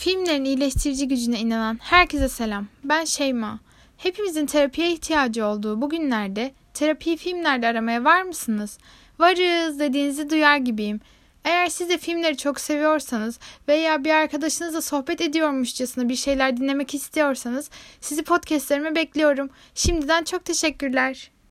Filmlerin iyileştirici gücüne inanan herkese selam. Ben Şeyma. Hepimizin terapiye ihtiyacı olduğu bu günlerde terapiyi filmlerde aramaya var mısınız? Varız dediğinizi duyar gibiyim. Eğer siz de filmleri çok seviyorsanız veya bir arkadaşınızla sohbet ediyormuşçasına bir şeyler dinlemek istiyorsanız sizi podcastlerime bekliyorum. Şimdiden çok teşekkürler.